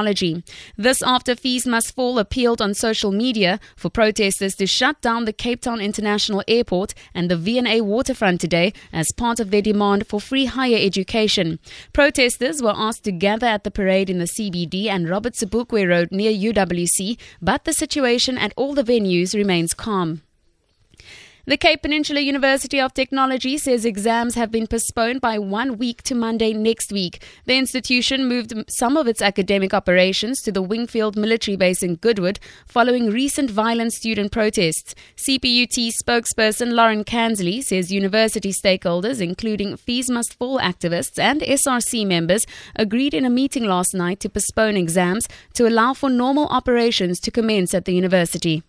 technology. This after Fees Must Fall appealed on social media for protesters to shut down the Cape Town International Airport and the V&A waterfront today as part of their demand for free higher education. Protesters were asked to gather at the parade in the CBD and Robert Sobukwe Road near UWC, but the situation at all the venues remains calm. The Cape Peninsula University of Technology says exams have been postponed by one week to Monday next week. The institution moved some of its academic operations to the Wingfield military base in Goodwood following recent violent student protests. CPUT spokesperson Lauren Kansley says university stakeholders, including Fees Must Fall activists and SRC members, agreed in a meeting last night to postpone exams to allow for normal operations to commence at the university.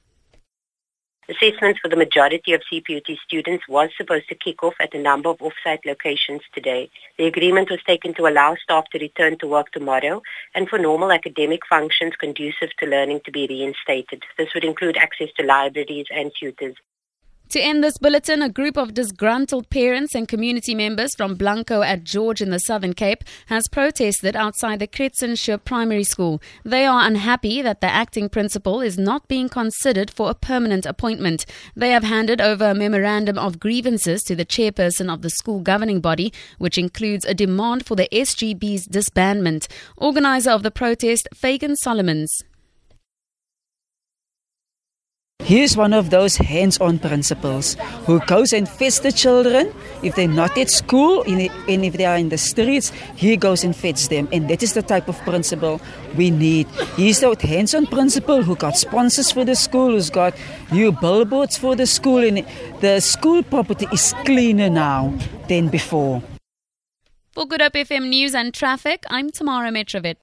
Assessments for the majority of CPUT students was supposed to kick off at a number of off-site locations today. The agreement was taken to allow staff to return to work tomorrow and for normal academic functions conducive to learning to be reinstated. This would include access to libraries and tutors. To end this bulletin, a group of disgruntled parents and community members from Blanco at George in the Southern Cape has protested outside the Kretzenshire Primary School. They are unhappy that the acting principal is not being considered for a permanent appointment. They have handed over a memorandum of grievances to the chairperson of the school governing body, which includes a demand for the SGB's disbandment. Organizer of the protest, Fagan Solomons. He's one of those hands on principals who goes and feeds the children. If they're not at school and if they are in the streets, he goes and feeds them. And that is the type of principal we need. He's the hands on principal who got sponsors for the school, who's got new billboards for the school, and the school property is cleaner now than before. For Good Hope FM News and Traffic, I'm Tamara Mitrovic.